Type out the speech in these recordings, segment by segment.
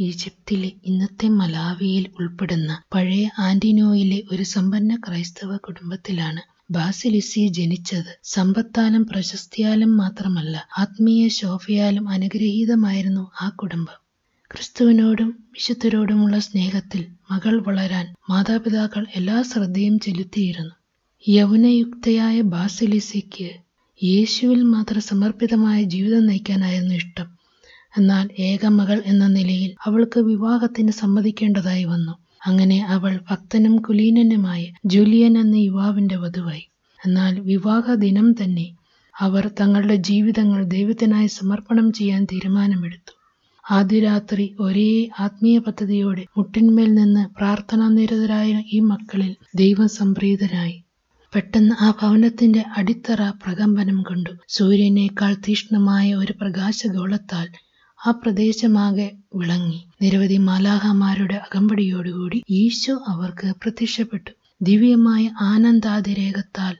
ഈജിപ്തിലെ ഇന്നത്തെ മലാവിയിൽ ഉൾപ്പെടുന്ന പഴയ ആന്റിനോയിലെ ഒരു സമ്പന്ന ക്രൈസ്തവ കുടുംബത്തിലാണ് ബാസിലിസി ജനിച്ചത്. സമ്പത്താലും പ്രശസ്തിയാലും മാത്രമല്ല, ആത്മീയ ശോഭയാലും അനുഗ്രഹീതമായിരുന്നു ആ കുടുംബം. ക്രിസ്തുവിനോടും വിശുദ്ധരോടുമുള്ള സ്നേഹത്തിൽ മകൾ വളരാൻ മാതാപിതാക്കൾ എല്ലാ ശ്രദ്ധയും ചെലുത്തിയിരുന്നു. യൗവനയുക്തയായ ബാസിലിസിക്ക് യേശുവിൽ മാത്രം സമർപ്പിതമായ ജീവിതം നയിക്കാനായിരുന്നു ഇഷ്ടം. എന്നാൽ ഏകമകൾ എന്ന നിലയിൽ അവൾക്ക് വിവാഹത്തിന് സമ്മതിക്കേണ്ടതായി വന്നു. അങ്ങനെ അവൾ ഭക്തനും കുലീനനുമായ ജൂലിയൻ എന്ന യുവാവിന്റെ വധുവായി. എന്നാൽ വിവാഹ ദിനം തന്നെ അവർ തങ്ങളുടെ ജീവിതങ്ങൾ ദൈവത്തിനായി സമർപ്പണം ചെയ്യാൻ തീരുമാനമെടുത്തു. ആദ്യ രാത്രി ഒരേ ആത്മീയ പദ്ധതിയോടെ മുട്ടിന്മേൽ നിന്ന് പ്രാർത്ഥനാനിരതരായ ഈ മക്കളിൽ ദൈവം സംപ്രീതരായി പെട്ടെന്ന് ആ ഭവനത്തിന്റെ അടിത്തറ പ്രകമ്പനം കൊണ്ടു. സൂര്യനേക്കാൾ തീഷ്ണമായ ഒരു പ്രകാശഗോളത്താൽ ആ പ്രദേശമാകെ വിളങ്ങി. നിരവധി മാലാഹമാരുടെ അകമ്പടിയോടുകൂടി ഈശോ അവർക്ക് പ്രത്യക്ഷപ്പെട്ടു. ദിവ്യമായ ആനന്ദാതിരേകത്താൽ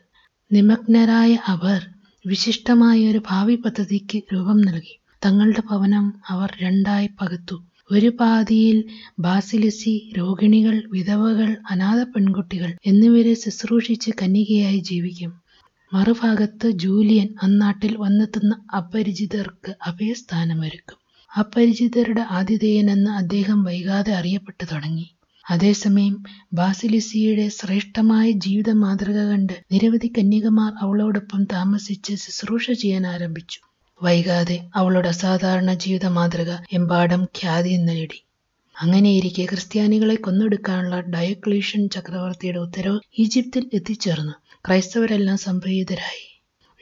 നിമഗ്നരായ അവർ വിശിഷ്ടമായ ഒരു ഭാവി പദ്ധതിക്ക് രൂപം നൽകി. തങ്ങളുടെ ഭവനം അവർ രണ്ടായി പകുത്തു. ഒരു പാതിയിൽ ബാസിലിസി രോഗിണികൾ, വിധവകൾ, അനാഥ പെൺകുട്ടികൾ എന്നിവരെ ശുശ്രൂഷിച്ച് കന്യകയായി ജീവിക്കും. മറുഭാഗത്ത് ജൂലിയൻ അന്നാട്ടിൽ വന്നെത്തുന്ന അപരിചിതർക്ക് അഭയസ്ഥാനമൊരുക്കും. അപരിചിതരുടെ ആതിഥേയനെന്ന് അദ്ദേഹം വൈകാതെ അറിയപ്പെട്ടു തുടങ്ങി. അതേസമയം ബാസിലിസിയുടെ ശ്രേഷ്ഠമായ ജീവിത മാതൃക കണ്ട് നിരവധി കന്യകമാർ അവളോടൊപ്പം താമസിച്ച് ശുശ്രൂഷ ചെയ്യാൻ ആരംഭിച്ചു. വൈകാതെ അവളുടെ അസാധാരണ ജീവിത മാതൃക എമ്പാടം ഖ്യാതി നേടി. അങ്ങനെയിരിക്കെ ക്രിസ്ത്യാനികളെ കൊന്നൊടുക്കാനുള്ള ഡയക്ലീഷ്യൻ ചക്രവർത്തിയുടെ ഉത്തരവ് ഈജിപ്തിൽ എത്തിച്ചേർന്നു. ക്രൈസ്തവരെല്ലാം സംപ്രീതരായി.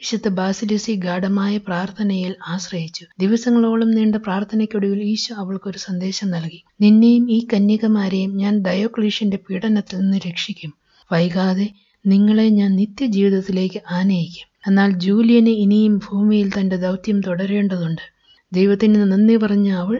വിശുദ്ധ ബാസിലിസി ഗാഠമായ പ്രാർത്ഥനയിൽ ആശ്രയിച്ചു. ദിവസങ്ങളോളം നീണ്ട പ്രാർത്ഥനയ്ക്കൊടുവിൽ ഈശോ അവൾക്കൊരു സന്ദേശം നൽകി. നിന്നെയും ഈ കന്യകമാരെയും ഞാൻ ഡയോക്ലീഷ്യന്റെ പീഡനത്തിൽ നിന്ന് രക്ഷിക്കും. വൈകാതെ നിങ്ങളെ ഞാൻ നിത്യജീവിതത്തിലേക്ക് ആനയിക്കും. എന്നാൽ ജൂലിയന് ഇനിയും ഭൂമിയിൽ തന്റെ ദൗത്യം തുടരേണ്ടതുണ്ട്. ദൈവത്തിന് നന്ദി പറഞ്ഞ അവൾ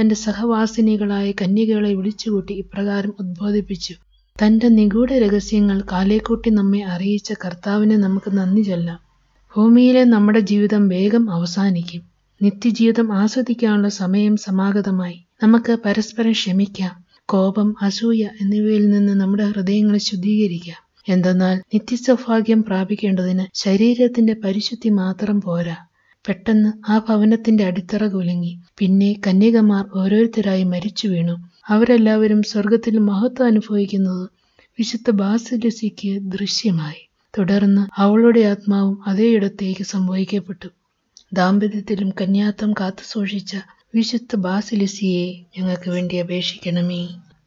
തന്റെ സഹവാസിനികളായ കന്യകകളെ വിളിച്ചുകൂട്ടി ഇപ്രകാരം ഉദ്ബോധിപ്പിച്ചു. തന്റെ നിഗൂഢ രഹസ്യങ്ങൾ കാലേക്കൂട്ടി നമ്മെ അറിയിച്ച കർത്താവിനെ നമുക്ക് നന്ദി ചൊല്ലാം. ഭൂമിയിലെ നമ്മുടെ ജീവിതം വേഗം അവസാനിക്കും. നിത്യജീവിതം ആസ്വദിക്കാനുള്ള സമയം സമാഗതമായി. നമുക്ക് പരസ്പരം ക്ഷമിക്കാം. കോപം, അസൂയ എന്നിവയിൽ നിന്ന് നമ്മുടെ ഹൃദയങ്ങളെ ശുദ്ധീകരിക്കാം. എന്തെന്നാൽ നിത്യസൗഭാഗ്യം പ്രാപിക്കേണ്ടതിന് ശരീരത്തിന്റെ പരിശുദ്ധി മാത്രം പോരാ. പെട്ടെന്ന് ആ ഭവനത്തിന്റെ അടിത്തറ കുലുങ്ങി. പിന്നെ കന്യകമാർ ഓരോരുത്തരായി മരിച്ചു വീണു അവരെല്ലാവരും സ്വർഗത്തിൽ മഹത്വം അനുഭവിക്കുന്നത് വിശുദ്ധ ബാസിലിസിക്ക് ദൃശ്യമായി. തുടർന്ന് അവളുടെ ആത്മാവും അതേയിടത്തേക്ക് സംഭവിക്കപ്പെട്ടു ദാമ്പത്യത്തിലും കന്യാത്വം കാത്തുസൂക്ഷിച്ച വിശുദ്ധ ബാസിലിസിയെ ഞങ്ങൾക്ക് വേണ്ടി അപേക്ഷിക്കണമേ.